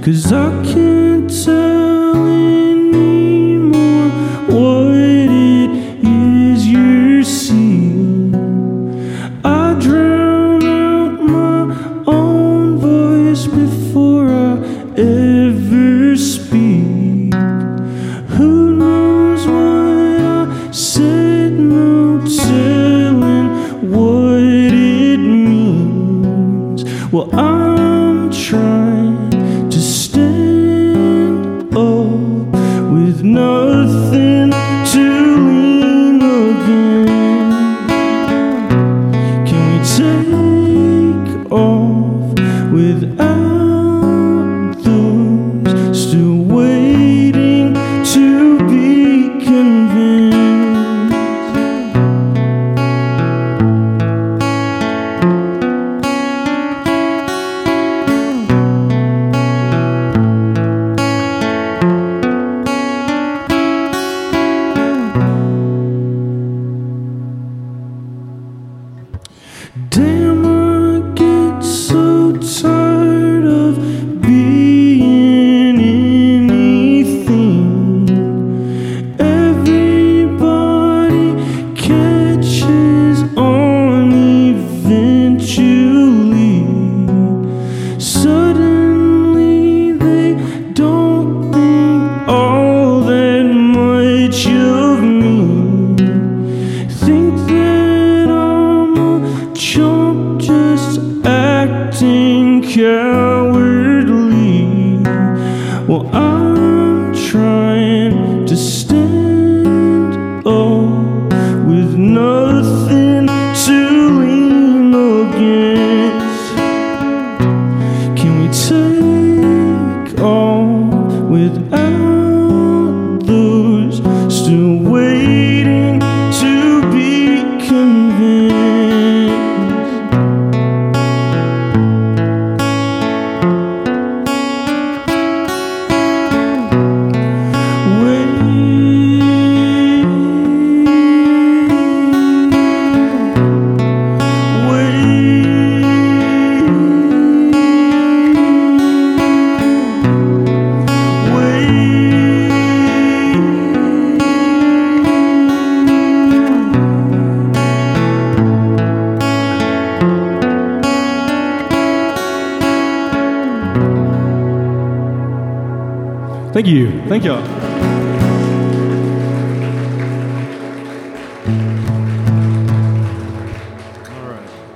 Cause I can't tell anymore what it is you're seeing. I drown out my own voice before I ever speak. Who knows what I said? No telling what it means. Well, I'm 是 acting Thank you. Thank y'all.